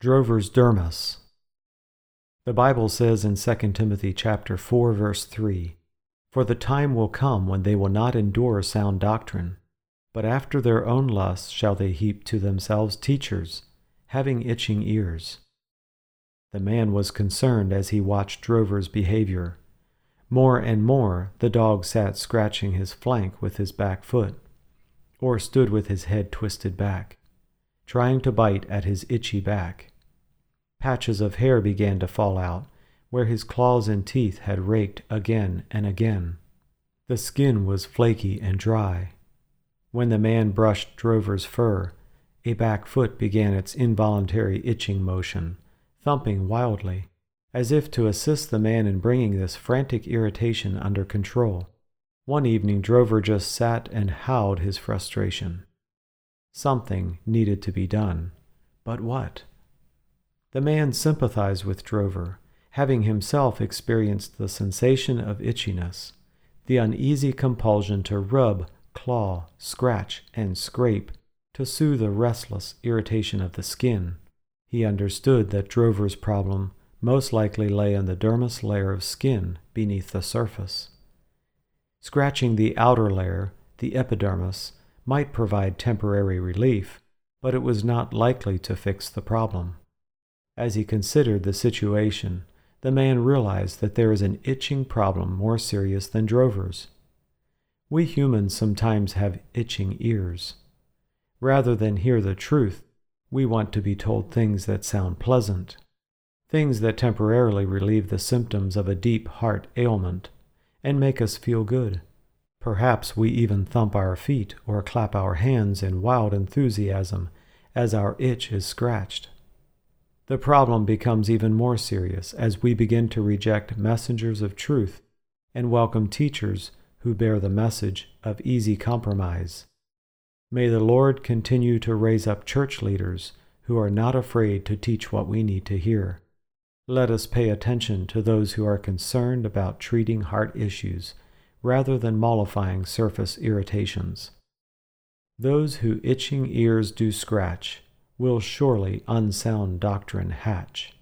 Drover's Dermis. The Bible says in 2 Timothy chapter 4 verse 3, "For the time will come when they will not endure sound doctrine, but after their own lusts shall they heap to themselves teachers, having itching ears." The man was concerned as he watched Drover's behavior. More and more the dog sat scratching his flank with his back foot, or stood with his head twisted back, trying to bite at his itchy back. Patches of hair began to fall out where his claws and teeth had raked again and again. The skin was flaky and dry. When the man brushed Drover's fur, a back foot began its involuntary itching motion, thumping wildly, as if to assist the man in bringing this frantic irritation under control. One evening, Drover just sat and howled his frustration. Something needed to be done, but what? The man sympathized with Drover, having himself experienced the sensation of itchiness, the uneasy compulsion to rub, claw, scratch, and scrape to soothe the restless irritation of the skin. He understood that Drover's problem most likely lay in the dermis layer of skin beneath the surface. Scratching the outer layer, the epidermis, might provide temporary relief, but it was not likely to fix the problem. As he considered the situation, the man realized that there is an itching problem more serious than Drover's. We humans sometimes have itching ears. Rather than hear the truth, we want to be told things that sound pleasant, things that temporarily relieve the symptoms of a deep heart ailment and make us feel good. Perhaps we even thump our feet or clap our hands in wild enthusiasm as our itch is scratched. The problem becomes even more serious as we begin to reject messengers of truth and welcome teachers who bear the message of easy compromise. May the Lord continue to raise up church leaders who are not afraid to teach what we need to hear. Let us pay attention to those who are concerned about treating heart issues rather than mollifying surface irritations. Those who itching ears do scratch will surely unsound doctrine hatch.